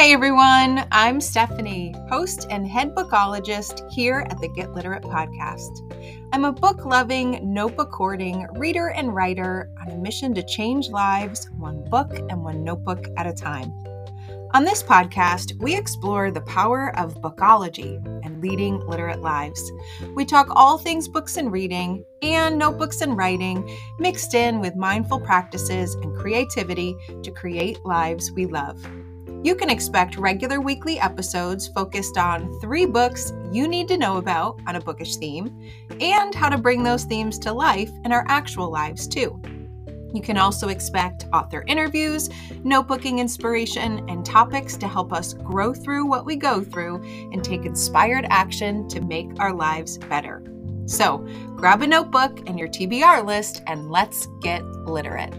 Hey everyone, I'm Stephanie, host and head bookologist here at the Get Literate podcast. I'm a book loving, notebook hoarding reader and writer on a mission to change lives one book and one notebook at a time. On this podcast, we explore the power of bookology and leading literate lives. We talk all things books and reading and notebooks and writing, mixed in with mindful practices and creativity to create lives we love. You can expect regular weekly episodes focused on three books you need to know about on a bookish theme and how to bring those themes to life in our actual lives, too. You can also expect author interviews, notebooking inspiration, and topics to help us grow through what we go through and take inspired action to make our lives better. So grab a notebook and your TBR list and let's get literate.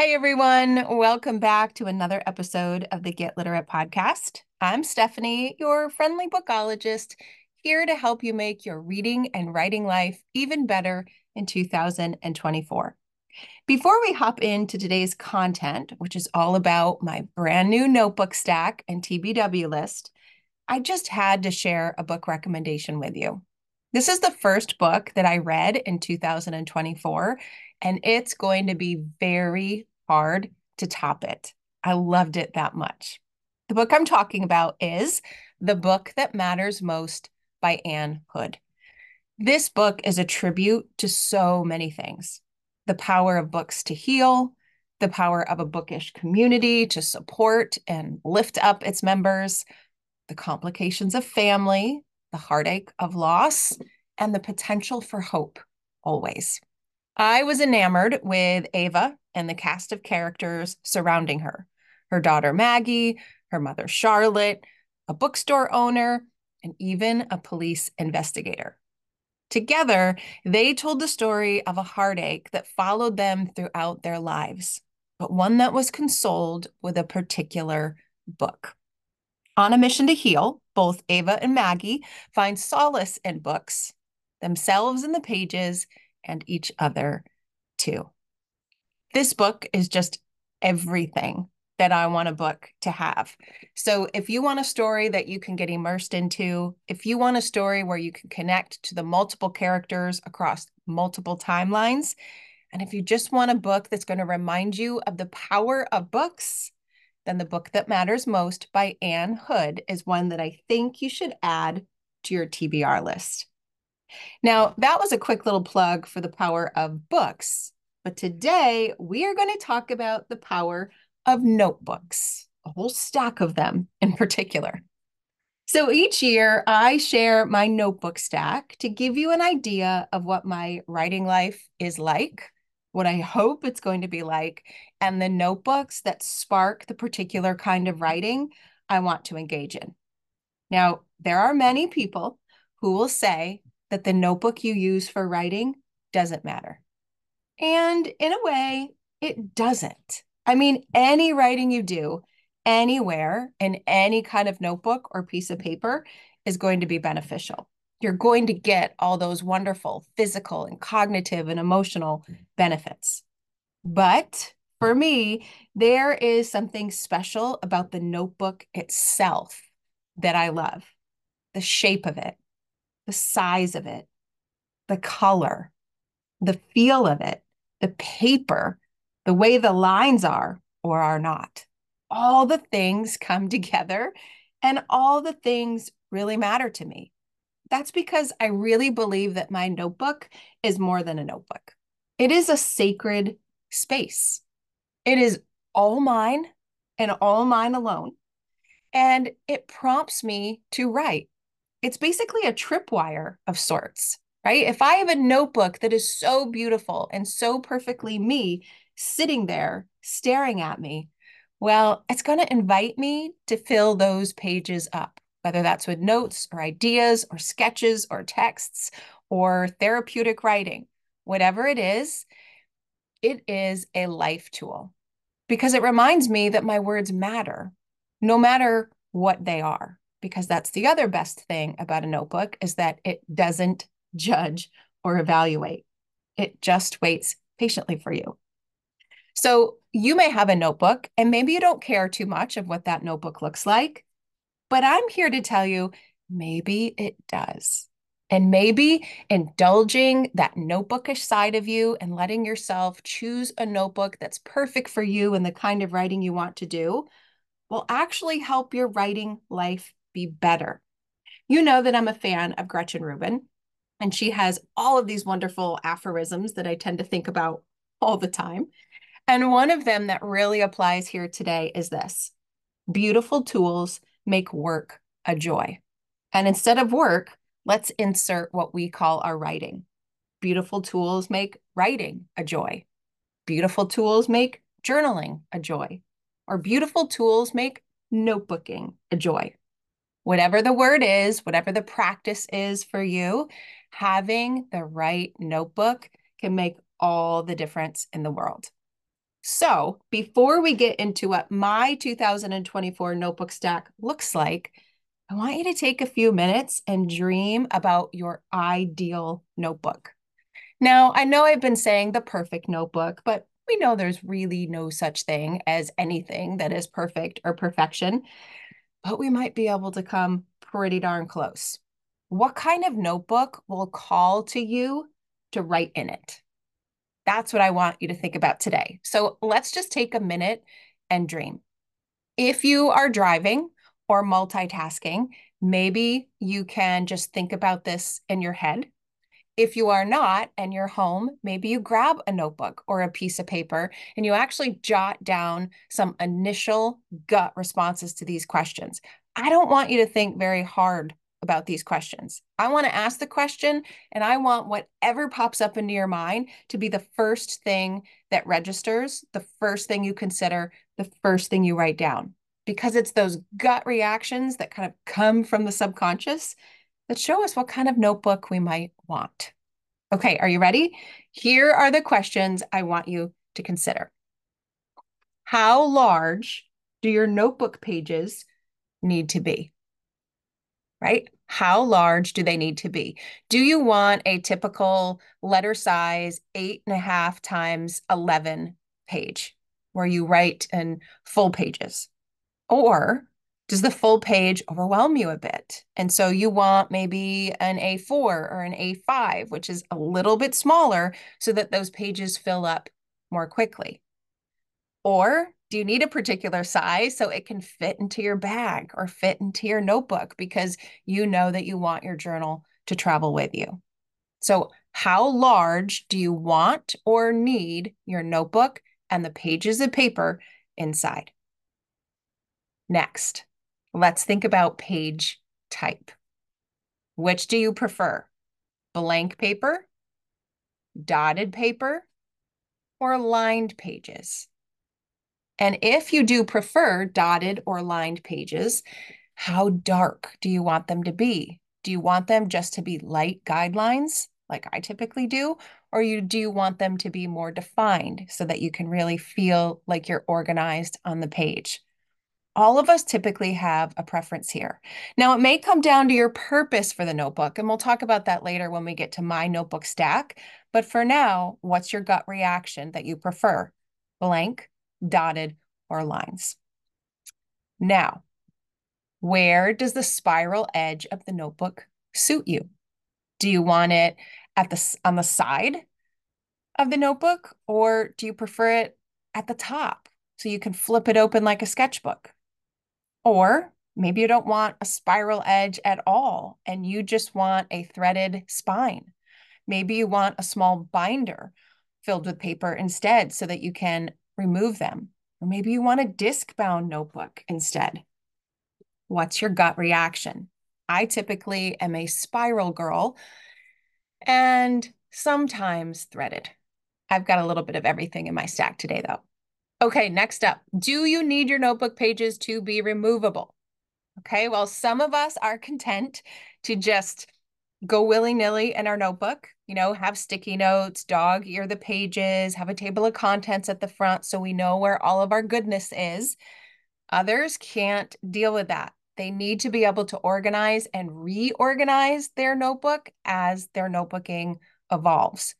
Hey everyone, welcome back to another episode of the Get Literate podcast. I'm Stephanie, your friendly bookologist, here to help you make your reading and writing life even better in 2024. Before we hop into today's content, which is all about my brand new notebook stack and TBW list, I just had to share a book recommendation with you. This is the first book that I read in 2024, and it's going to be very hard to top it. I loved it that much. The book I'm talking about is The Book That Matters Most by Ann Hood. This book is a tribute to so many things the power of books to heal, the power of a bookish community to support and lift up its members, the complications of family, the heartache of loss, and the potential for hope always. I was enamored with Ava and the cast of characters surrounding her her daughter Maggie, her mother Charlotte, a bookstore owner, and even a police investigator. Together, they told the story of a heartache that followed them throughout their lives, but one that was consoled with a particular book. On a mission to heal, both Ava and Maggie find solace in books, themselves in the pages, and each other too. This book is just everything that I want a book to have. So if you want a story that you can get immersed into, if you want a story where you can connect to the multiple characters across multiple timelines, and if you just want a book that's going to remind you of the power of books, then the book that matters most by Ann Hood is one that I think you should add to your TBR list. Now, that was a quick little plug for the power of books. But today we are going to talk about the power of notebooks, a whole stack of them in particular. So each year I share my notebook stack to give you an idea of what my writing life is like, what I hope it's going to be like, and the notebooks that spark the particular kind of writing I want to engage in. Now, there are many people who will say that the notebook you use for writing doesn't matter. And in a way, it doesn't. I mean, any writing you do anywhere in any kind of notebook or piece of paper is going to be beneficial. You're going to get all those wonderful physical and cognitive and emotional hmm. benefits. But for me, there is something special about the notebook itself that I love the shape of it, the size of it, the color, the feel of it, the paper, the way the lines are or are not. All the things come together and all the things really matter to me. That's because I really believe that my notebook is more than a notebook. It is a sacred space. It is all mine and all mine alone. And it prompts me to write. It's basically a tripwire of sorts right? If I have a notebook that is so beautiful and so perfectly me sitting there staring at me, well, it's going to invite me to fill those pages up, whether that's with notes or ideas or sketches or texts or therapeutic writing, whatever it is, it is a life tool because it reminds me that my words matter no matter what they are because that's the other best thing about a notebook is that it doesn't judge, or evaluate. It just waits patiently for you So you may have a notebook, and maybe you don't care too much of what that notebook looks like. But I'm here to tell you maybe it does. And maybe indulging that notebookish side of you and letting yourself choose a notebook that's perfect for you and the kind of writing you want to do will actually help your writing life be better. You know that I'm a fan of Gretchen Rubin, and she has all of these wonderful aphorisms that I tend to think about all the time. And one of them that really applies here today is this beautiful tools make work a joy. And instead of work, let's insert what we call our writing. Beautiful tools make writing a joy. Beautiful tools make journaling a joy. Or beautiful tools make notebooking a joy. Whatever the word is, whatever the practice is for you, having the right notebook can make all the difference in the world. So, before we get into what my 2024 notebook stack looks like, I want you to take a few minutes and dream about your ideal notebook. Now, I know I've been saying the perfect notebook, but we know there's really no such thing as anything that is perfect or perfection, but we might be able to come pretty darn close. What kind of notebook will call to you to write in it? That's what I want you to think about today. So let's just take a minute and dream. If you are driving or multitasking, maybe you can just think about this in your head. If you are not and you're home, maybe you grab a notebook or a piece of paper and you actually jot down some initial gut responses to these questions. I don't want you to think very hard about these questions. I want to ask the question and I want whatever pops up into your mind to be the first thing that registers, the first thing you consider, the first thing you write down. Because it's those gut reactions that kind of come from the subconscious that show us what kind of notebook we might want. Okay, are you ready? Here are the questions I want you to consider. How large do your notebook pages need to be? right? How large do they need to be? Do you want a typical letter size eight and a half times 11 page where you write in full pages? Or does the full page overwhelm you a bit? And so you want maybe an A4 or an A5, which is a little bit smaller so that those pages fill up more quickly. Or do you need a particular size so it can fit into your bag or fit into your notebook because you know that you want your journal to travel with you? So, how large do you want or need your notebook and the pages of paper inside? Next, let's think about page type. Which do you prefer? Blank paper, dotted paper, or lined pages? And if you do prefer dotted or lined pages, how dark do you want them to be? Do you want them just to be light guidelines like I typically do? Or you do you want them to be more defined so that you can really feel like you're organized on the page? All of us typically have a preference here. Now, it may come down to your purpose for the notebook, and we'll talk about that later when we get to my notebook stack. But for now, what's your gut reaction that you prefer? Blank, dotted, or lines. Now, where does the spiral edge of the notebook suit you? Do you want it at the on the side of the notebook or do you prefer it at the top so you can flip it open like a sketchbook? Or maybe you don't want a spiral edge at all and you just want a threaded spine. Maybe you want a small binder filled with paper instead so that you can remove them. Or maybe you want a disc bound notebook instead. What's your gut reaction? I typically am a spiral girl and sometimes threaded. I've got a little bit of everything in my stack today, though. Okay, next up, do you need your notebook pages to be removable? Okay, well, some of us are content to just go willy nilly in our notebook, you know, have sticky notes, dog ear the pages, have a table of contents at the front so we know where all of our goodness is. Others can't deal with that. They need to be able to organize and reorganize their notebook as their notebooking evolves.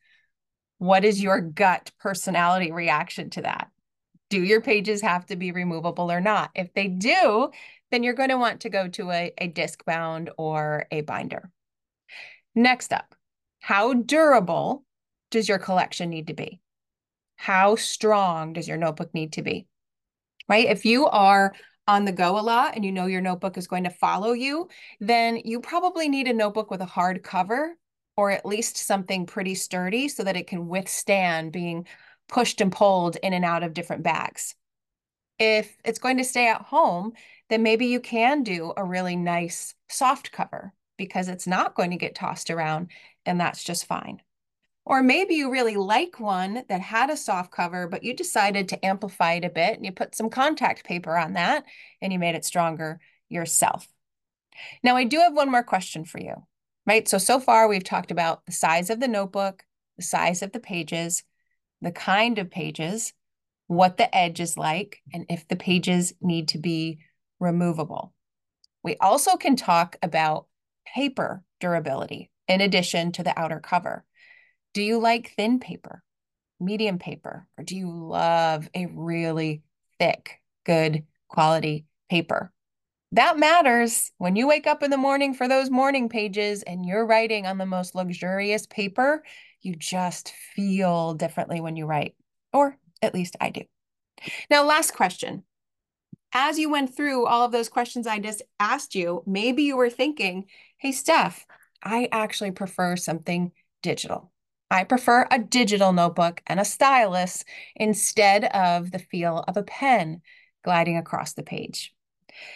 What is your gut personality reaction to that? Do your pages have to be removable or not? If they do, then you're going to want to go to a, a disc bound or a binder. Next up, how durable does your collection need to be? How strong does your notebook need to be? Right? If you are on the go a lot and you know your notebook is going to follow you, then you probably need a notebook with a hard cover or at least something pretty sturdy so that it can withstand being pushed and pulled in and out of different bags. If it's going to stay at home, then maybe you can do a really nice soft cover because it's not going to get tossed around and that's just fine. Or maybe you really like one that had a soft cover, but you decided to amplify it a bit and you put some contact paper on that and you made it stronger yourself. Now, I do have one more question for you, right? So, so far we've talked about the size of the notebook, the size of the pages, the kind of pages, what the edge is like, and if the pages need to be removable. We also can talk about paper durability in addition to the outer cover. Do you like thin paper, medium paper, or do you love a really thick, good quality paper? That matters when you wake up in the morning for those morning pages and you're writing on the most luxurious paper. You just feel differently when you write, or at least I do. Now, last question. As you went through all of those questions I just asked you, maybe you were thinking, hey, Steph, I actually prefer something digital. I prefer a digital notebook and a stylus instead of the feel of a pen gliding across the page.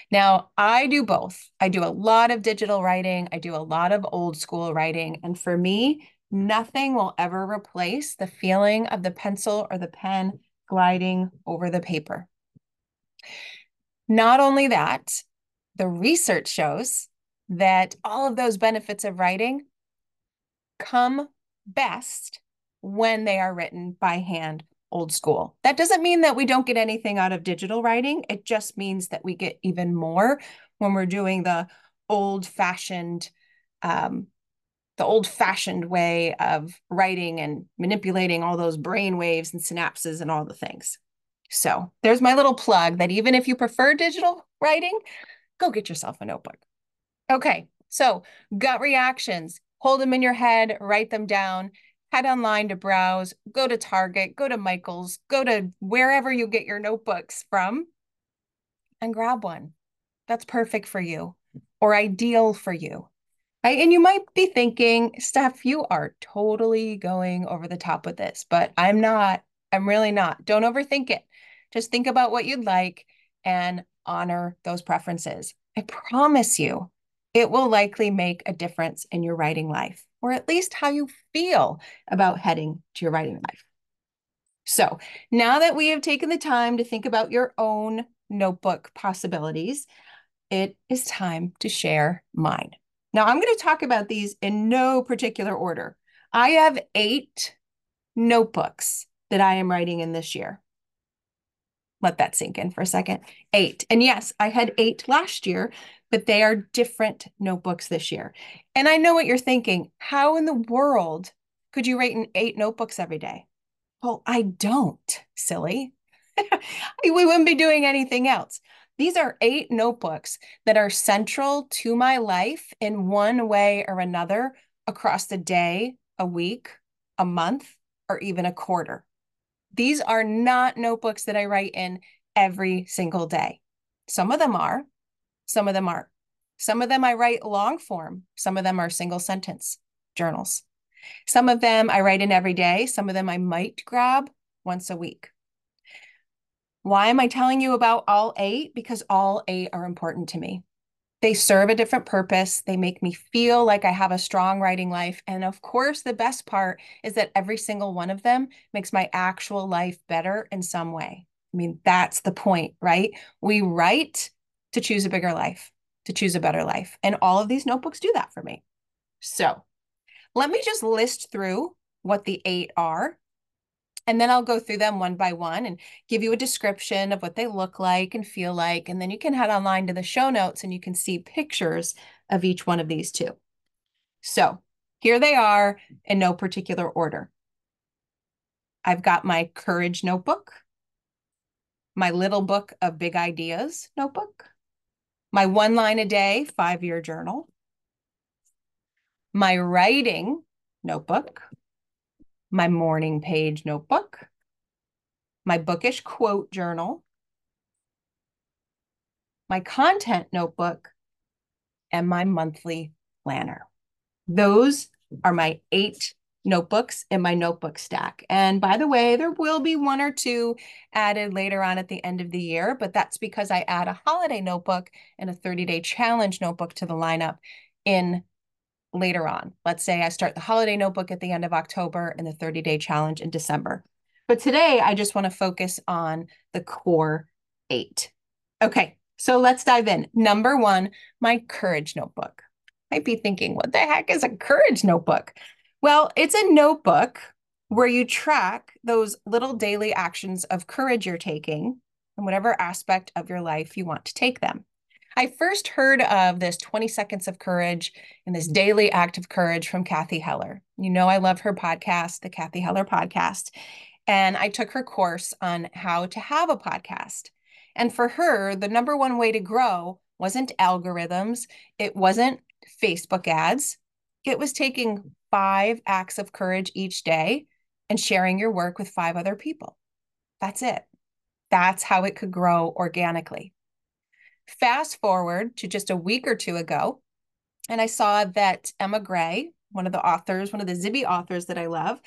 Now, I do both. I do a lot of digital writing, I do a lot of old school writing. And for me, nothing will ever replace the feeling of the pencil or the pen gliding over the paper. Not only that, the research shows that all of those benefits of writing come best when they are written by hand old school. That doesn't mean that we don't get anything out of digital writing. It just means that we get even more when we're doing the old fashioned, um, the old fashioned way of writing and manipulating all those brain waves and synapses and all the things. So there's my little plug that even if you prefer digital writing, go get yourself a notebook. Okay, so gut reactions, hold them in your head, write them down, head online to browse, go to Target, go to Michael's, go to wherever you get your notebooks from and grab one. That's perfect for you or ideal for you. Right? And you might be thinking, Steph, you are totally going over the top with this, but I'm not. I'm really not. Don't overthink it. Just think about what you'd like and honor those preferences. I promise you, it will likely make a difference in your writing life, or at least how you feel about heading to your writing life. So now that we have taken the time to think about your own notebook possibilities, it is time to share mine. Now, I'm going to talk about these in no particular order. I have eight notebooks that I am writing in this year. Let that sink in for a second. Eight. And yes, I had eight last year but they are different notebooks this year. And I know what you're thinking. How in the world could you write in eight notebooks every day? Well, I don't, silly. we wouldn't be doing anything else. These are eight notebooks that are central to my life in one way or another across the day, a week, a month, or even a quarter. These are not notebooks that I write in every single day. Some of them are, some of them aren't. Some of them I write long form. Some of them are single sentence journals. Some of them I write in every day. Some of them I might grab once a week. Why am I telling you about all eight? Because all eight are important to me. They serve a different purpose. They make me feel like I have a strong writing life. And of course, the best part is that every single one of them makes my actual life better in some way. I mean, that's the point, right? We write to choose a bigger life, to choose a better life. And all of these notebooks do that for me. So let me just list through what the eight are. And then I'll go through them one by one and give you a description of what they look like and feel like. And then you can head online to the show notes and you can see pictures of each one of these two. So here they are in no particular order. I've got my courage notebook, my little book of big ideas notebook, my one line a day five year journal, my writing notebook, my morning page notebook, my bookish quote journal, my content notebook, and my monthly planner. Those are my eight notebooks in my notebook stack. And by the way, there will be one or two added later on at the end of the year, but that's because I add a holiday notebook and a 30 day challenge notebook to the lineup in later on. Let's say I start the holiday notebook at the end of October and the 30 day challenge in December. But today I just want to focus on the core eight. Okay, so let's dive in. Number one, my courage notebook. Might be thinking, what the heck is a courage notebook? Well, it's a notebook where you track those little daily actions of courage you're taking in whatever aspect of your life you want to take them. I first heard of this 20 seconds of courage and this daily act of courage from Cathy Heller. You know, I love her podcast, the Cathy Heller podcast. And I took her course on how to have a podcast. And for her, the number one way to grow wasn't algorithms, it wasn't Facebook ads, it was taking five acts of courage each day and sharing your work with five other people. That's it. That's how it could grow organically. Fast forward to just a week or two ago, and I saw that Emma Grey, one of the authors, one of the Zibby authors that I love,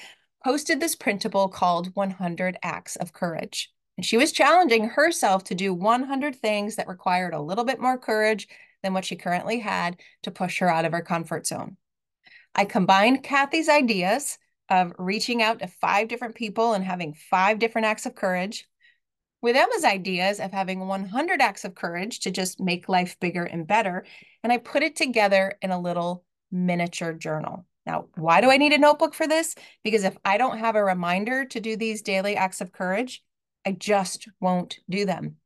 posted this printable called 100 Acts of Courage. And she was challenging herself to do 100 things that required a little bit more courage than what she currently had to push her out of her comfort zone. I combined Cathy's ideas of reaching out to five different people and having five different acts of courage with Emma's ideas of having 100 acts of courage to just make life bigger and better. And I put it together in a little miniature journal. Now, why do I need a notebook for this? Because if I don't have a reminder to do these daily acts of courage, I just won't do them.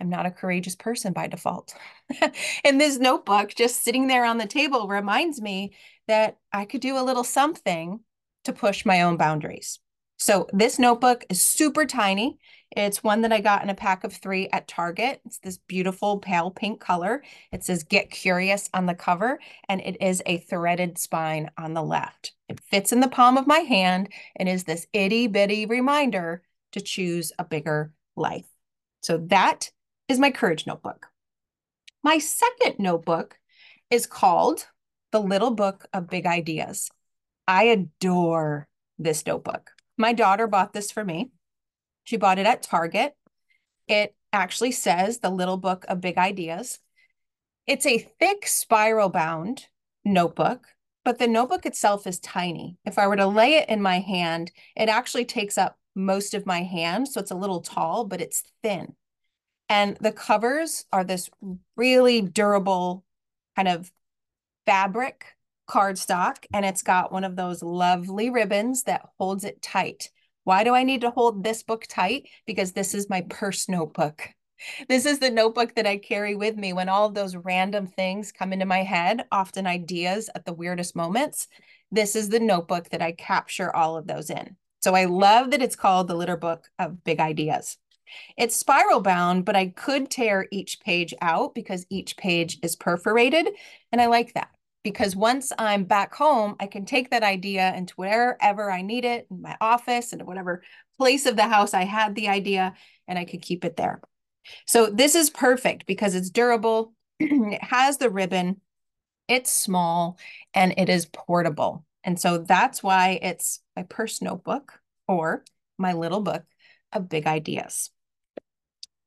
I'm not a courageous person by default. and this notebook just sitting there on the table reminds me that I could do a little something to push my own boundaries. So this notebook is super tiny. It's one that I got in a pack of three at Target. It's this beautiful pale pink color. It says Get Curious on the cover, and it is a threaded spine on the left. It fits in the palm of my hand and is this itty bitty reminder to choose a bigger life. So that is my courage notebook. My second notebook is called The Little Book of Big Ideas. I adore this notebook. My daughter bought this for me. She bought it at Target. It actually says The Little Book of Big Ideas. It's a thick spiral bound notebook, but the notebook itself is tiny. If I were to lay it in my hand, it actually takes up most of my hand. So it's a little tall, but it's thin. And the covers are this really durable kind of fabric cardstock. And it's got one of those lovely ribbons that holds it tight. Why do I need to hold this book tight? Because this is my purse notebook. This is the notebook that I carry with me when all of those random things come into my head, often ideas at the weirdest moments. This is the notebook that I capture all of those in. So I love that it's called the Little Book of Big Ideas. It's spiral bound, but I could tear each page out because each page is perforated. And I like that because once I'm back home, I can take that idea into wherever I need it in my office and whatever place of the house I had the idea, and I could keep it there. So this is perfect because it's durable, it has the ribbon, it's small, and it is portable. And so that's why it's my purse notebook or my little book of big ideas.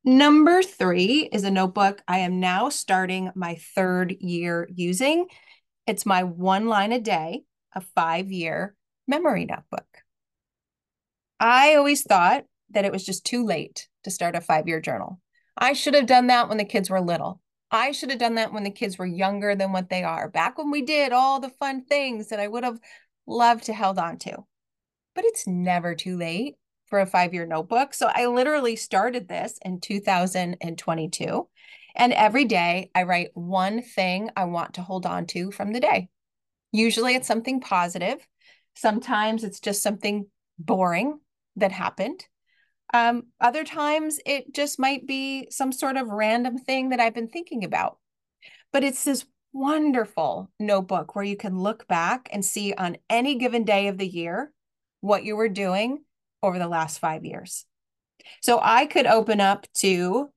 Number three is a notebook I am now starting my third year using. It's my one line a day, a five year memory notebook. I always thought that it was just too late to start a five year journal. I should have done that when the kids were little. I should have done that when the kids were younger than what they are, back when we did all the fun things that I would have loved to held on to. But it's never too late for a five year notebook. So I literally started this in 2022. And every day I write one thing I want to hold on to from the day. Usually it's something positive. Sometimes it's just something boring. that happened. Um, other times it just might be some sort of random thing that I've been thinking about. But it's this wonderful notebook where you can look back and see on any given day of the year what you were doing over the last five years. So I could open up to,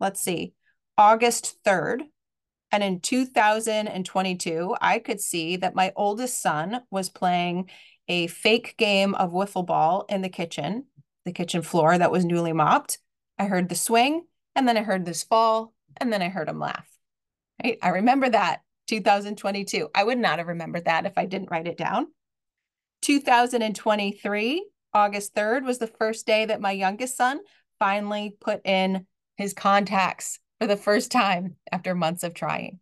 let's see, August 3rd. And in 2022, I could see that my oldest son was playing a fake game of wiffle ball in the kitchen, the kitchen floor that was newly mopped. I heard the swing, and then I heard this fall, and then I heard him laugh. Right? I remember that 2022. I would not have remembered that if I didn't write it down. 2023, August 3rd was the first day that my youngest son finally put in his contacts for the first time after months of trying.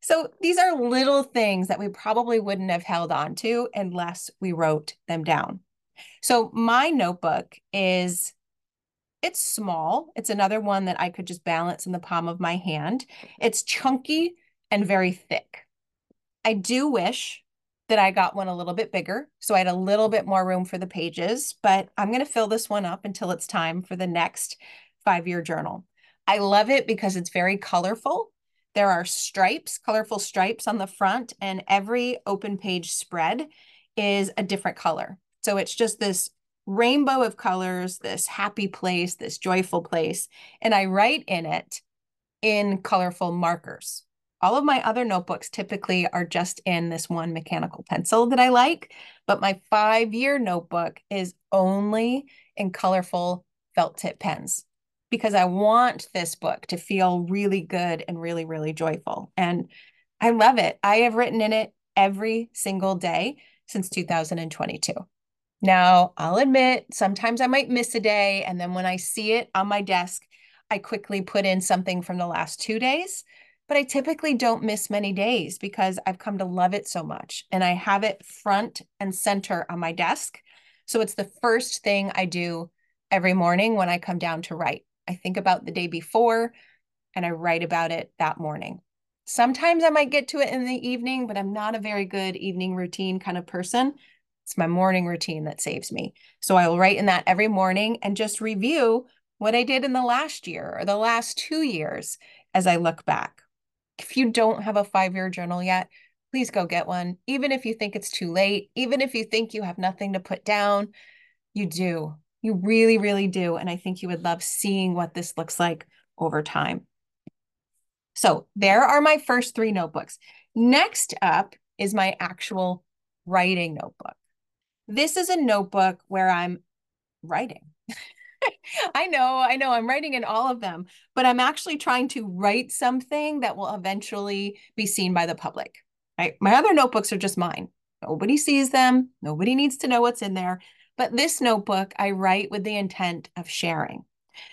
So these are little things that we probably wouldn't have held on to unless we wrote them down. So my notebook is it's small. It's another one that I could just balance in the palm of my hand. It's chunky and very thick. I do wish that I got one a little bit bigger. So I had a little bit more room for the pages, but I'm going to fill this one up until it's time for the next five year journal. I love it because it's very colorful. There are stripes, colorful stripes on the front, and every open page spread is a different color. So it's just this rainbow of colors, this happy place, this joyful place. And I write in it in colorful markers. All of my other notebooks typically are just in this one mechanical pencil that I like, but my five year notebook is only in colorful felt tip pens because I want this book to feel really good and really, really joyful. And I love it. I have written in it every single day since 2022. Now, I'll admit, sometimes I might miss a day. And then when I see it on my desk, I quickly put in something from the last two days. But I typically don't miss many days because I've come to love it so much. And I have it front and center on my desk. So it's the first thing I do every morning when I come down to write. I think about the day before and I write about it that morning. Sometimes I might get to it in the evening, but I'm not a very good evening routine kind of person. It's my morning routine that saves me. So I will write in that every morning and just review what I did in the last year or the last two years as I look back. If you don't have a five year journal yet, please go get one. Even if you think it's too late, even if you think you have nothing to put down, you do. You really, really do. And I think you would love seeing what this looks like over time. So there are my first three notebooks. Next up is my actual writing notebook. This is a notebook where I'm writing. I know, I know, I'm writing in all of them, but I'm actually trying to write something that will eventually be seen by the public. Right? My other notebooks are just mine. Nobody sees them. Nobody needs to know what's in there. But this notebook, I write with the intent of sharing.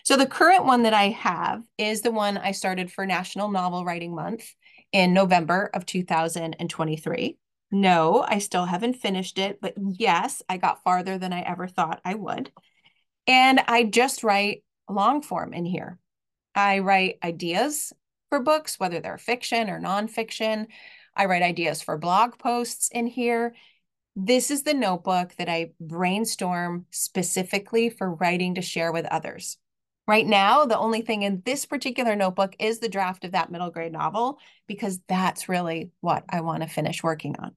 So the current one that I have is the one I started for National Novel Writing Month in November of 2023. No, I still haven't finished it, but yes, I got farther than I ever thought I would. And I just write long form in here. I write ideas for books, whether they're fiction or nonfiction. I write ideas for blog posts in here. This is the notebook that I brainstorm specifically for writing to share with others. Right now, the only thing in this particular notebook is the draft of that middle grade novel because that's really what I want to finish working on.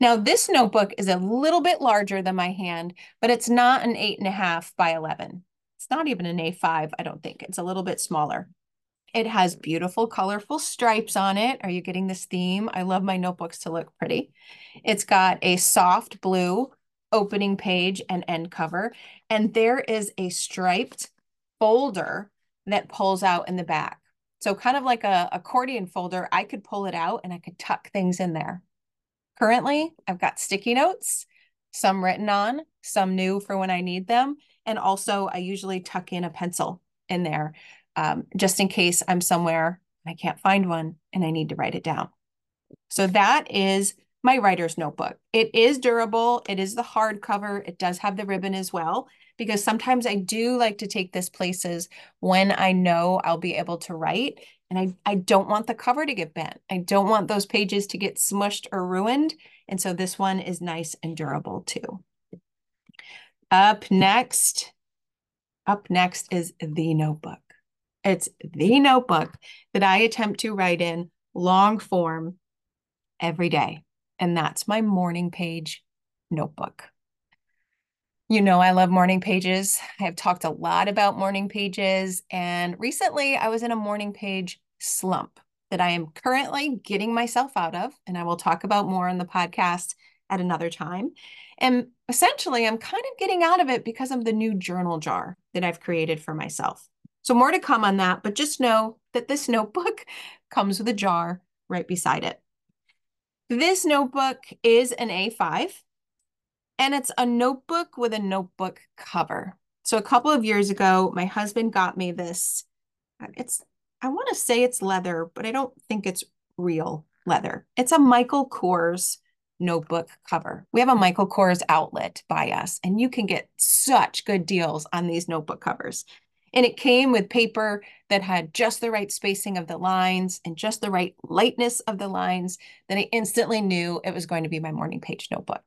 Now, this notebook is a little bit larger than my hand, but it's not an eight and a half by 11. It's not even an A5, I don't think. It's a little bit smaller. It has beautiful, colorful stripes on it. Are you getting this theme? I love my notebooks to look pretty. It's got a soft blue opening page and end cover, and there is a striped folder that pulls out in the back. So kind of like a accordion folder, I could pull it out and I could tuck things in there. Currently, I've got sticky notes, some written on, some new for when I need them. And also, I usually tuck in a pencil in there um, just in case I'm somewhere I can't find one and I need to write it down. So that is my writer's notebook. It is durable. It is the hardcover. It does have the ribbon as well, because sometimes I do like to take this places when I know I'll be able to write and I, I don't want the cover to get bent. I don't want those pages to get smushed or ruined. And so this one is nice and durable too. Up next, up next is the notebook. It's the notebook that I attempt to write in long form every day. And that's my morning page notebook. You know, I love morning pages. I have talked a lot about morning pages. And recently I was in a morning page slump that I am currently getting myself out of. And I will talk about more on the podcast at another time. And essentially, I'm kind of getting out of it because of the new journal jar that I've created for myself. So, more to come on that, but just know that this notebook comes with a jar right beside it. This notebook is an A5 and it's a notebook with a notebook cover. So, a couple of years ago, my husband got me this. It's, I want to say it's leather, but I don't think it's real leather. It's a Michael Kors notebook cover. We have a Michael Kors outlet by us, and you can get such good deals on these notebook covers. And it came with paper that had just the right spacing of the lines and just the right lightness of the lines that I instantly knew it was going to be my morning page notebook.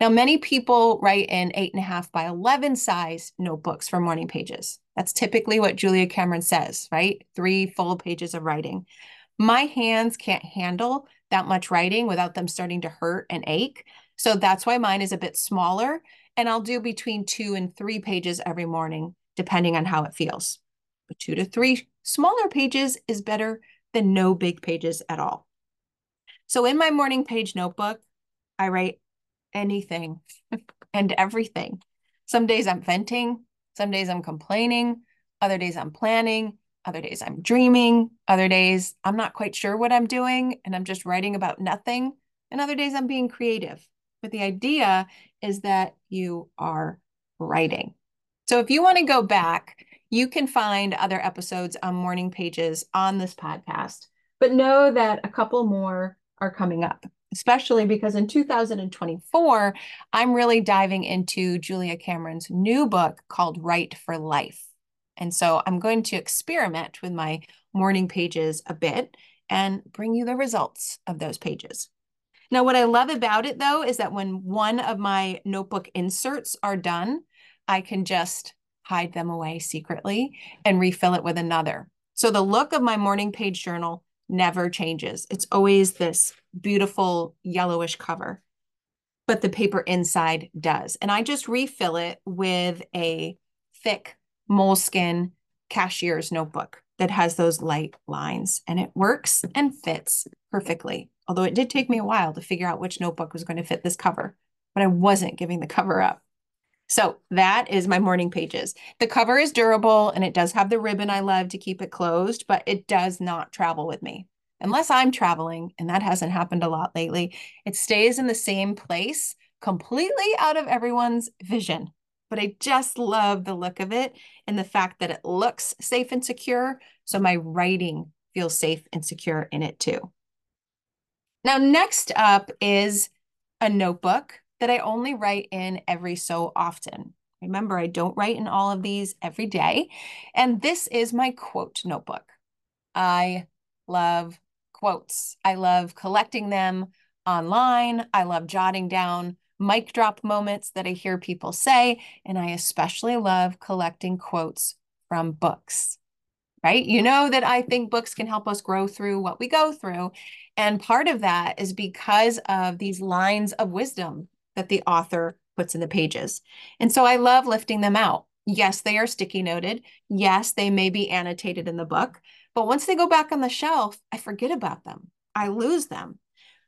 Now, many people write in eight and a half by 11 size notebooks for morning pages. That's typically what Julia Cameron says, right? Three full pages of writing. My hands can't handle that much writing without them starting to hurt and ache. So that's why mine is a bit smaller. And I'll do between two and three pages every morning, depending on how it feels. But two to three smaller pages is better than no big pages at all. So in my morning page notebook, I write anything and everything. Some days I'm venting, some days I'm complaining, other days I'm planning, other days I'm dreaming. Other days I'm not quite sure what I'm doing and I'm just writing about nothing. And other days I'm being creative. But the idea is that you are writing. So if you want to go back, you can find other episodes on morning pages on this podcast. But know that a couple more are coming up, especially because in 2024, I'm really diving into Julia Cameron's new book called Write for Life. And so I'm going to experiment with my morning pages a bit and bring you the results of those pages. Now, what I love about it though is that when one of my notebook inserts are done, I can just hide them away secretly and refill it with another. So the look of my morning page journal never changes. It's always this beautiful yellowish cover, but the paper inside does. And I just refill it with a thick Moleskine cashier's notebook that has those light lines and it works and fits perfectly. Although it did take me a while to figure out which notebook was going to fit this cover, but I wasn't giving the cover up. So that is my morning pages. The cover is durable and it does have the ribbon I love to keep it closed, but it does not travel with me. Unless I'm traveling, and that hasn't happened a lot lately, it stays in the same place, completely out of everyone's vision but I just love the look of it and the fact that it looks safe and secure. So my writing feels safe and secure in it too. Now, next up is a notebook that I only write in every so often. Remember, I don't write in all of these every day. And this is my quote notebook. I love quotes. I love collecting them online. I love jotting down mic drop moments that I hear people say. And I especially love collecting quotes from books, right? You know that I think books can help us grow through what we go through. And part of that is because of these lines of wisdom that the author puts in the pages. And so I love lifting them out. Yes, they are sticky noted. Yes, they may be annotated in the book. But once they go back on the shelf, I forget about them. I lose them.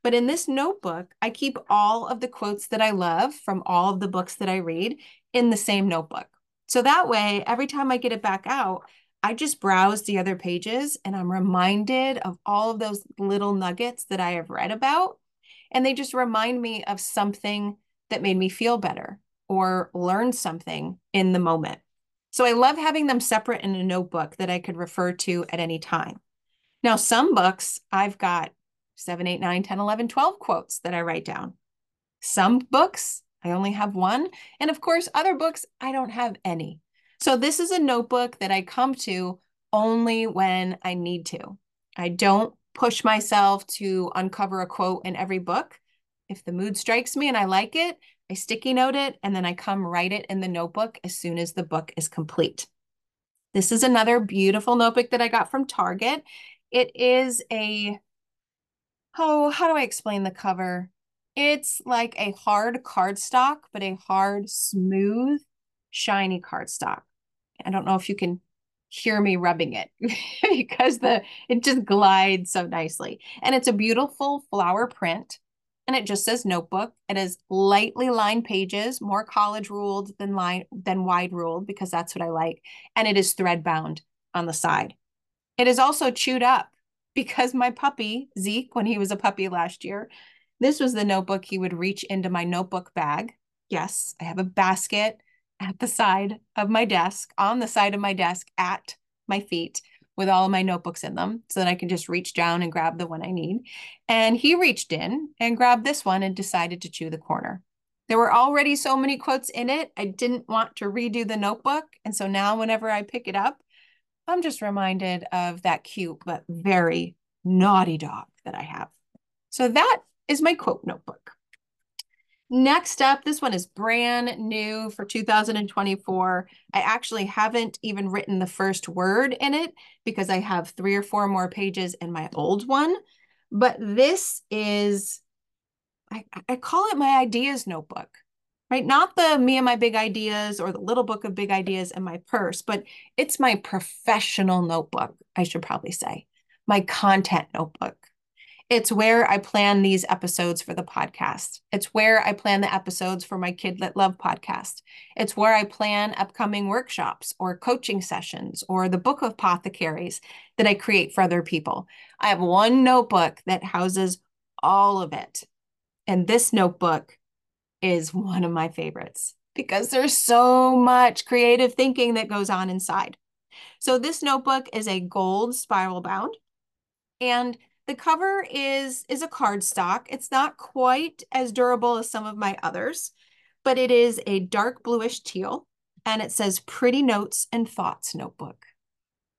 But in this notebook, I keep all of the quotes that I love from all of the books that I read in the same notebook. So that way, every time I get it back out, I just browse the other pages and I'm reminded of all of those little nuggets that I have read about. And they just remind me of something that made me feel better or learn something in the moment. So I love having them separate in a notebook that I could refer to at any time. Now, some books I've got 7, 8, 9, 10, 11, 12 quotes that I write down. Some books, I only have one. And of course, other books, I don't have any. So this is a notebook that I come to only when I need to. I don't push myself to uncover a quote in every book. If the mood strikes me and I like it, I sticky note it, and then I come write it in the notebook as soon as the book is complete. This is another beautiful notebook that I got from Target. It is a, oh, how do I explain the cover? It's like a hard cardstock, but a hard, smooth, shiny cardstock. I don't know if you can hear me rubbing it because the it just glides so nicely. And it's a beautiful flower print. It just says notebook. It is lightly lined pages, more college ruled than line than wide ruled because that's what I like. And it is thread bound on the side. It is also chewed up because my puppy, Zeke, when he was a puppy last year, this was the notebook he would reach into my notebook bag. Yes, I have a basket at the side of my desk, on the side of my desk at my feet with all of my notebooks in them so that I can just reach down and grab the one I need. And he reached in and grabbed this one and decided to chew the corner. There were already so many quotes in it. I didn't want to redo the notebook. And so now, whenever I pick it up, I'm just reminded of that cute but very naughty dog that I have. So that is my quote notebook. Next up, this one is brand new for 2024. I actually haven't even written the first word in it because I have three or four more pages in my old one. But this is, I, I call it my ideas notebook, right? Not the me and my big ideas or the little book of big ideas in my purse, but it's my professional notebook, I should probably say, my content notebook it's where I plan these episodes for the podcast. It's where I plan the episodes for my Kidlit Love podcast. It's where I plan upcoming workshops or coaching sessions or the book of apothecaries that I create for other people. I have one notebook that houses all of it. And this notebook is one of my favorites because there's so much creative thinking that goes on inside. So, this notebook is a gold spiral bound. And the cover is is a cardstock. It's not quite as durable as some of my others, but it is a dark bluish teal and it says pretty notes and thoughts notebook.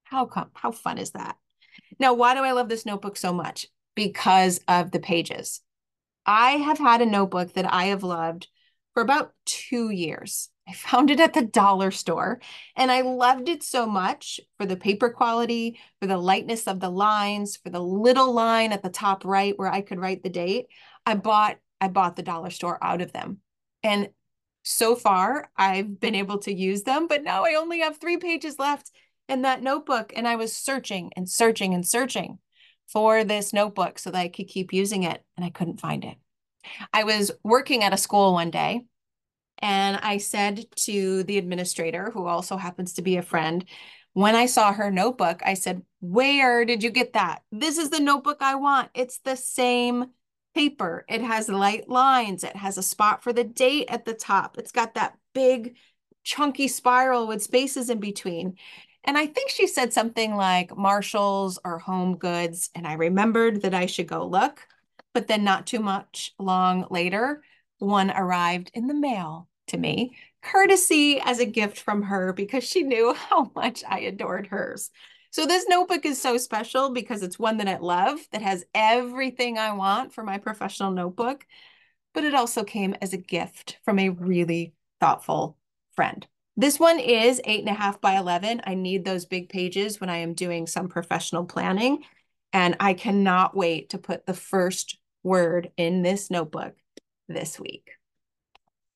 How come how fun is that? Now, why do I love this notebook so much? Because of the pages. I have had a notebook that I have loved for about 2 years. I found it at the dollar store and I loved it so much for the paper quality, for the lightness of the lines, for the little line at the top right where I could write the date. I bought I bought the dollar store out of them. And so far I've been able to use them, but now I only have 3 pages left in that notebook and I was searching and searching and searching for this notebook so that I could keep using it and I couldn't find it. I was working at a school one day and I said to the administrator, who also happens to be a friend, when I saw her notebook, I said, Where did you get that? This is the notebook I want. It's the same paper. It has light lines. It has a spot for the date at the top. It's got that big, chunky spiral with spaces in between. And I think she said something like Marshalls or Home Goods. And I remembered that I should go look. But then, not too much long later, one arrived in the mail to me, courtesy as a gift from her because she knew how much I adored hers. So this notebook is so special because it's one that I love that has everything I want for my professional notebook, but it also came as a gift from a really thoughtful friend. This one is eight and a half by 11. I need those big pages when I am doing some professional planning. And I cannot wait to put the first word in this notebook this week.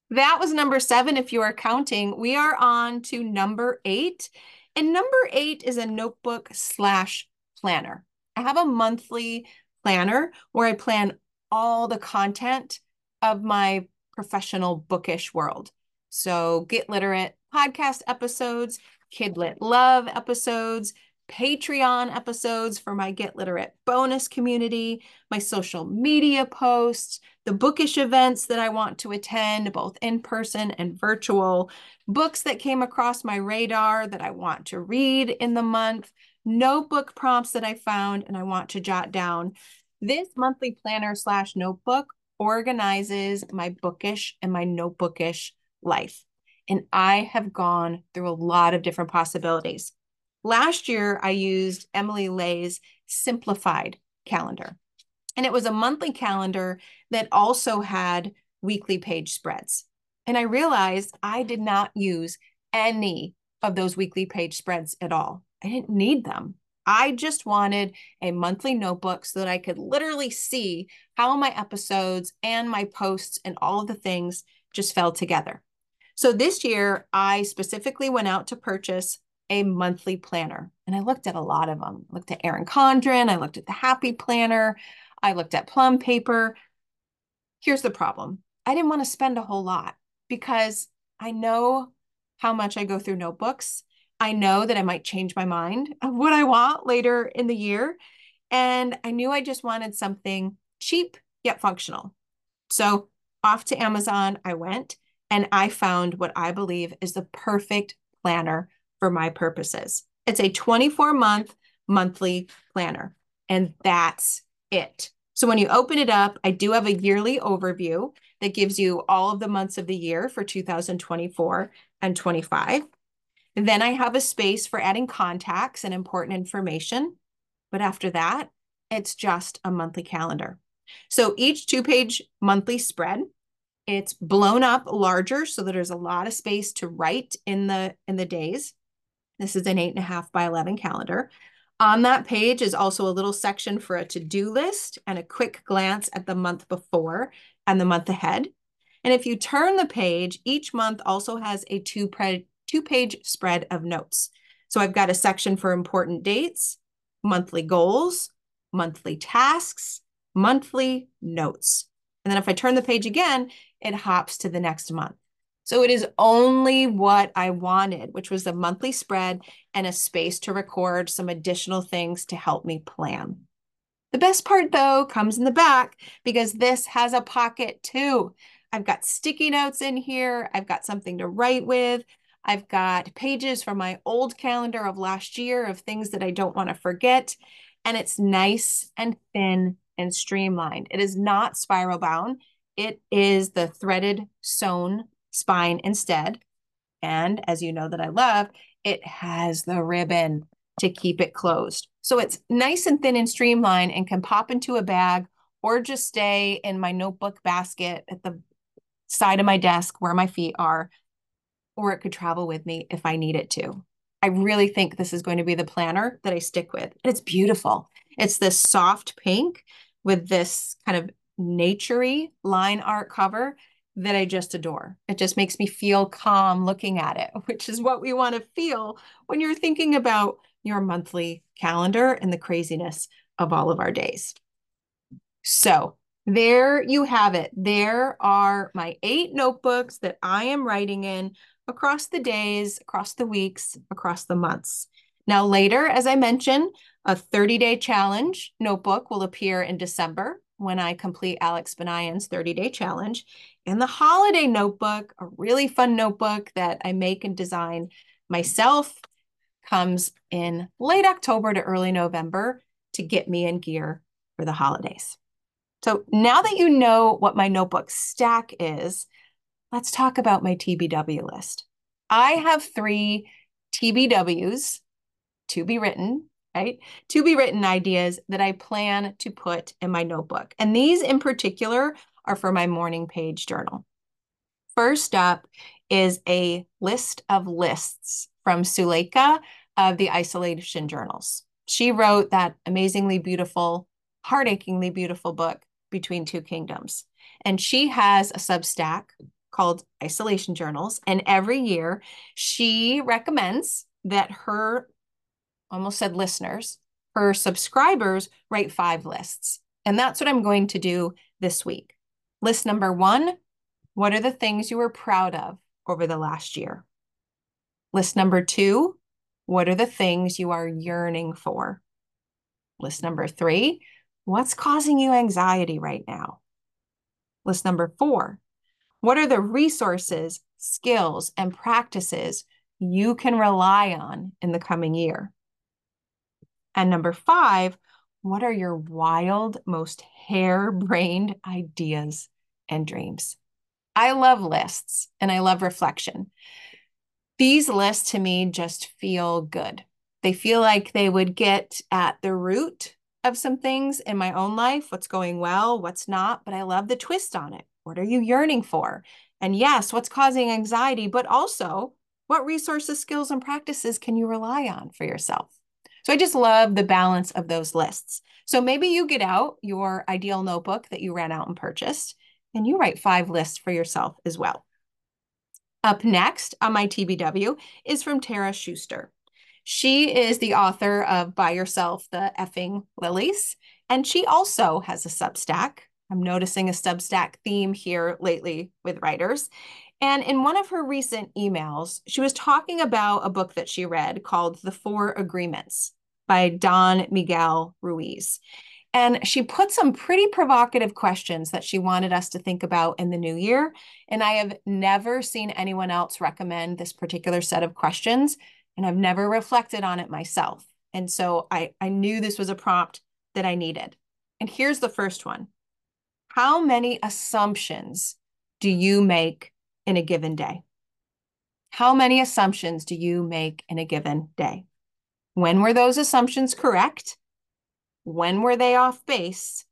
That was number seven, if you are counting. We are on to number eight. And number eight is a notebook slash planner. I have a monthly planner where I plan all the content of my professional bookish world. So, Get Literate podcast episodes, Kidlit Love episodes, Patreon episodes for my Get Literate bonus community, my social media posts, the bookish events that I want to attend, both in person and virtual, books that came across my radar that I want to read in the month, notebook prompts that I found and I want to jot down. This monthly planner slash notebook organizes my bookish and my notebookish life. And I have gone through a lot of different possibilities. Last year, I used Emily Ley's simplified calendar. And it was a monthly calendar that also had weekly page spreads. And I realized I did not use any of those weekly page spreads at all. I didn't need them. I just wanted a monthly notebook so that I could literally see how my episodes and my posts and all of the things just fell together. So this year, I specifically went out to purchase a monthly planner. And I looked at a lot of them. I looked at Erin Condren, I looked at the Happy Planner, I looked at Plum Paper. Here's the problem I didn't want to spend a whole lot because I know how much I go through notebooks I know that I might change my mind of what I want later in the year. And I knew I just wanted something cheap yet functional. So off to Amazon I went and I found what I believe is the perfect planner for my purposes. It's a 24 month monthly planner, and that's it. So when you open it up, I do have a yearly overview that gives you all of the months of the year for 2024 and 25. And then I have a space for adding contacts and important information. But after that, it's just a monthly calendar. So each two page monthly spread, it's blown up larger so that there's a lot of space to write in the in the days. This is an eight and a half by 11 calendar. On that page is also a little section for a to-do list and a quick glance at the month before and the month ahead. And if you turn the page, each month also has a two, two page spread of notes. So I've got a section for important dates, monthly goals, monthly tasks, monthly notes. And then if I turn the page again, it hops to the next month. So it is only what I wanted, which was a monthly spread and a space to record some additional things to help me plan. The best part, though, comes in the back because this has a pocket too. I've got sticky notes in here. I've got something to write with. I've got pages from my old calendar of last year of things that I don't want to forget. And it's nice and thin and streamlined. It is not spiral bound. It is the threaded sewn spine instead. And as you know that I love, it has the ribbon to keep it closed. So it's nice and thin and streamlined and can pop into a bag or just stay in my notebook basket at the side of my desk where my feet are or it could travel with me if I need it to. I really think this is going to be the planner that I stick with. It's beautiful. It's this soft pink with this kind of naturey line art cover that I just adore. It just makes me feel calm looking at it, which is what we want to feel when you're thinking about your monthly calendar and the craziness of all of our days. So, there you have it. There are my eight notebooks that I am writing in across the days, across the weeks, across the months. Now, later, as I mentioned, a 30 day challenge notebook will appear in December when I complete Alex Banayan's 30 day challenge. And the holiday notebook, a really fun notebook that I make and design myself, comes in late October to early November to get me in gear for the holidays. So now that you know what my notebook stack is, let's talk about my TBW list. I have three TBWs to be written, right? To be written ideas that I plan to put in my notebook. And these in particular are for my morning page journal. First up is a list of lists from Suleika of the Isolation Journals. She wrote that amazingly beautiful, heartachingly beautiful book, Between Two Kingdoms. And she has a Substack called Isolation Journals. And every year she recommends that her, almost said listeners, her subscribers write five lists. And that's what I'm going to do this week. List number one What are the things you were proud of over the last year? List number two What are the things you are yearning for? List number three What's causing you anxiety right now? List number four what are the resources, skills, and practices you can rely on in the coming year? And number five, what are your wild, most harebrained ideas and dreams? I love lists and I love reflection. These lists to me just feel good. They feel like they would get at the root of some things in my own life, what's going well, what's not, but I love the twist on it What are you yearning for? And yes, what's causing anxiety, but also what resources, skills, and practices can you rely on for yourself? So I just love the balance of those lists. So maybe you get out your ideal notebook that you ran out and purchased, and you write five lists for yourself as well. Up next on my TBW is from Tara Schuster. She is the author of Buy Yourself the Effing Lilies, and she also has a Substack. I'm noticing a Substack theme here lately with writers. And in one of her recent emails, she was talking about a book that she read called The Four Agreements by Don Miguel Ruiz. And she put some pretty provocative questions that she wanted us to think about in the new year. And I have never seen anyone else recommend this particular set of questions, and I've never reflected on it myself. And so I, I knew this was a prompt that I needed. And here's the first one How many assumptions do you make in a given day? How many assumptions do you make in a given day? When were those assumptions correct? When were they off base?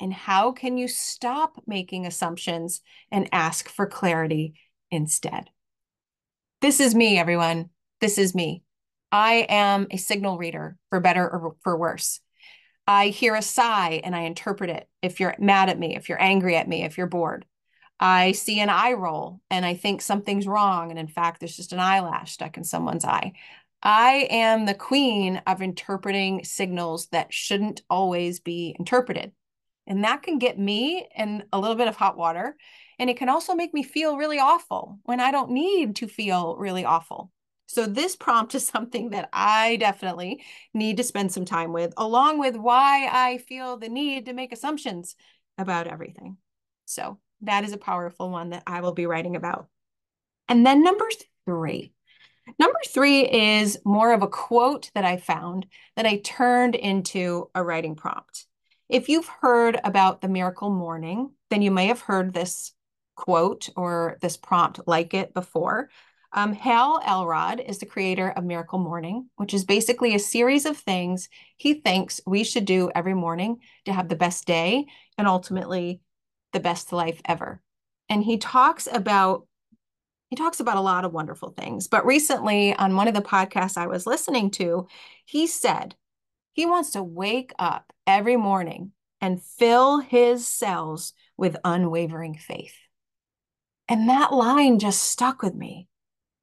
And how can you stop making assumptions and ask for clarity instead? This is me, everyone. This is me. I am a signal reader for better or for worse. I hear a sigh and I interpret it. If you're mad at me, if you're angry at me, if you're bored, I see an eye roll and I think something's wrong. And in fact, there's just an eyelash stuck in someone's eye. I am the queen of interpreting signals that shouldn't always be interpreted. And that can get me in a little bit of hot water. And it can also make me feel really awful when I don't need to feel really awful. So, this prompt is something that I definitely need to spend some time with, along with why I feel the need to make assumptions about everything. So, that is a powerful one that I will be writing about. And then number three, Number three is more of a quote that I found that I turned into a writing prompt. If you've heard about the miracle morning, then you may have heard this quote or this prompt like it before. Um, Hal Elrod is the creator of Miracle Morning, which is basically a series of things he thinks we should do every morning to have the best day and ultimately the best life ever. And he talks about he talks about a lot of wonderful things. But recently, on one of the podcasts I was listening to, he said he wants to wake up every morning and fill his cells with unwavering faith. And that line just stuck with me.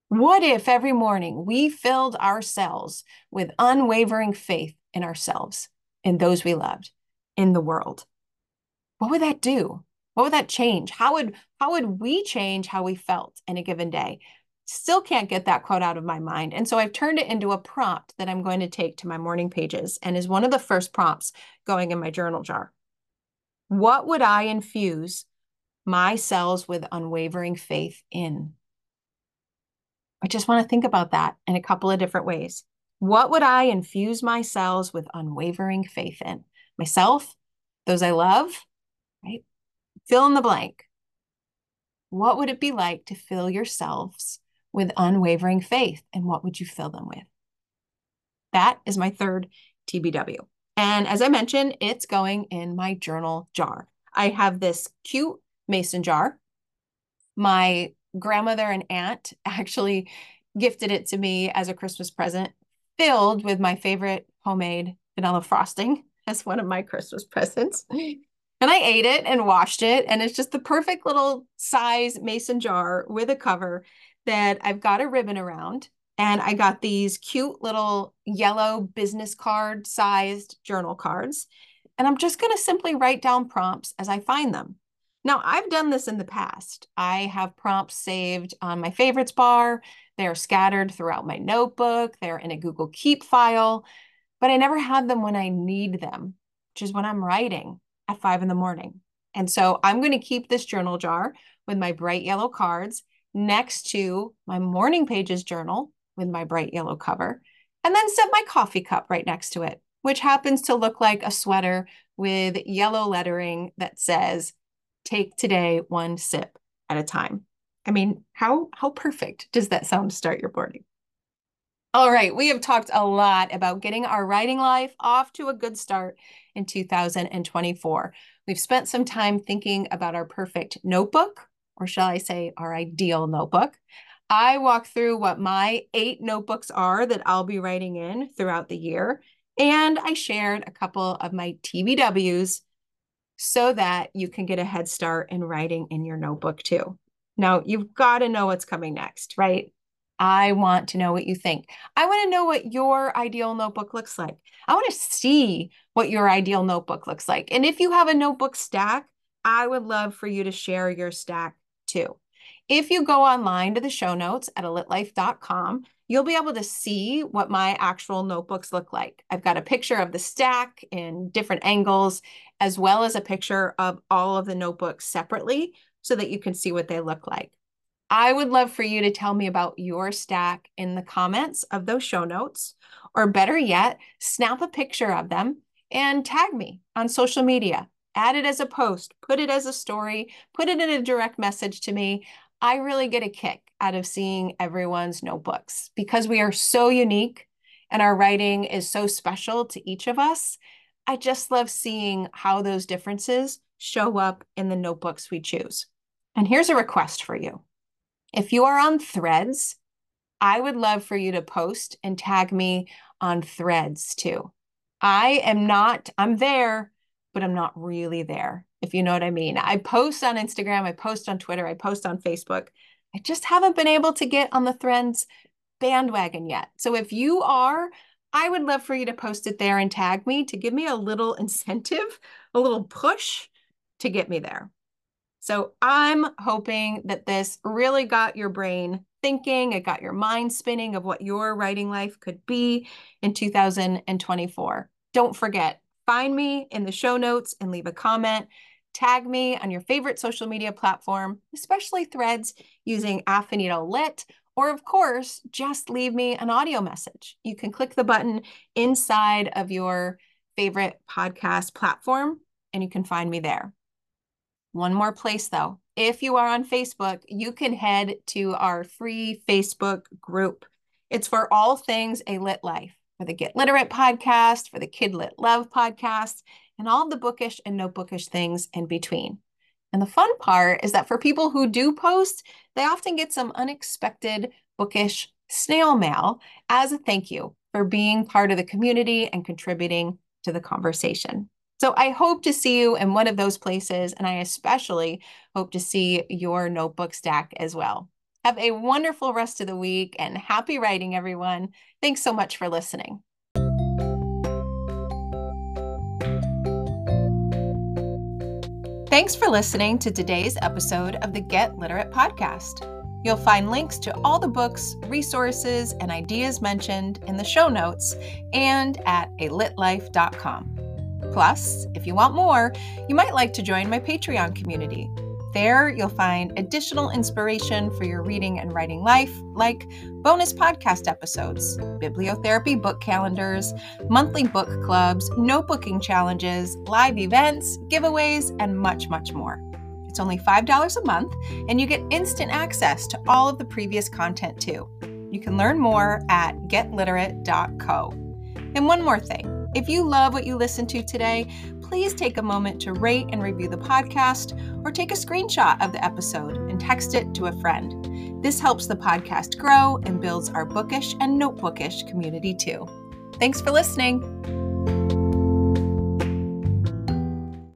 What if every morning we filled our cells with unwavering faith in ourselves, in those we loved, in the world? What would that do? What would that change? How would how would we change how we felt in a given day? Still can't get that quote out of my mind. And so I've turned it into a prompt that I'm going to take to my morning pages and is one of the first prompts going in my journal jar. What would I infuse my cells with unwavering faith in? I just want to think about that in a couple of different ways. What would I infuse my cells with unwavering faith in? Myself, those I love, right? Fill in the blank. What would it be like to fill yourselves with unwavering faith? And what would you fill them with? That is my third TBW. And as I mentioned, it's going in my journal jar. I have this cute mason jar. My grandmother and aunt actually gifted it to me as a Christmas present, filled with my favorite homemade vanilla frosting as one of my Christmas presents. And I ate it and washed it. And it's just the perfect little size mason jar with a cover that I've got a ribbon around. And I got these cute little yellow business card sized journal cards. And I'm just going to simply write down prompts as I find them. Now, I've done this in the past. I have prompts saved on my favorites bar. They're scattered throughout my notebook. They're in a Google Keep file, but I never had them when I need them, which is when I'm writing at five in the morning. And so I'm going to keep this journal jar with my bright yellow cards next to my morning pages journal with my bright yellow cover, and then set my coffee cup right next to it, which happens to look like a sweater with yellow lettering that says, Take today one sip at a time. I mean, how, how perfect does that sound to start your morning? All right, we have talked a lot about getting our writing life off to a good start in 2024. We've spent some time thinking about our perfect notebook, or shall I say, our ideal notebook. I walk through what my eight notebooks are that I'll be writing in throughout the year. And I shared a couple of my TBWs so that you can get a head start in writing in your notebook too. Now, you've got to know what's coming next, right? I want to know what you think. I want to know what your ideal notebook looks like. I want to see what your ideal notebook looks like. And if you have a notebook stack, I would love for you to share your stack too. If you go online to the show notes at alitlife.com, you'll be able to see what my actual notebooks look like. I've got a picture of the stack in different angles, as well as a picture of all of the notebooks separately so that you can see what they look like. I would love for you to tell me about your stack in the comments of those show notes, or better yet, snap a picture of them and tag me on social media. Add it as a post, put it as a story, put it in a direct message to me. I really get a kick out of seeing everyone's notebooks because we are so unique and our writing is so special to each of us. I just love seeing how those differences show up in the notebooks we choose. And here's a request for you. If you are on threads, I would love for you to post and tag me on threads too. I am not, I'm there, but I'm not really there, if you know what I mean. I post on Instagram, I post on Twitter, I post on Facebook. I just haven't been able to get on the threads bandwagon yet. So if you are, I would love for you to post it there and tag me to give me a little incentive, a little push to get me there. So I'm hoping that this really got your brain thinking, it got your mind spinning of what your writing life could be in 2024. Don't forget, find me in the show notes and leave a comment. Tag me on your favorite social media platform, especially threads using Affinito Lit, or of course, just leave me an audio message. You can click the button inside of your favorite podcast platform and you can find me there. One more place though. If you are on Facebook, you can head to our free Facebook group. It's for all things a lit life, for the Get Literate podcast, for the Kid Lit Love podcast, and all the bookish and no bookish things in between. And the fun part is that for people who do post, they often get some unexpected bookish snail mail as a thank you for being part of the community and contributing to the conversation. So I hope to see you in one of those places, and I especially hope to see your notebook stack as well. Have a wonderful rest of the week and happy writing, everyone. Thanks so much for listening. Thanks for listening to today's episode of the Get Literate podcast. You'll find links to all the books, resources, and ideas mentioned in the show notes and at alitlife.com. Plus, if you want more, you might like to join my Patreon community. There, you'll find additional inspiration for your reading and writing life, like bonus podcast episodes, bibliotherapy book calendars, monthly book clubs, notebooking challenges, live events, giveaways, and much, much more. It's only $5 a month, and you get instant access to all of the previous content too. You can learn more at getliterate.co. And one more thing if you love what you listened to today, please take a moment to rate and review the podcast or take a screenshot of the episode and text it to a friend. This helps the podcast grow and builds our bookish and notebookish community too. Thanks for listening.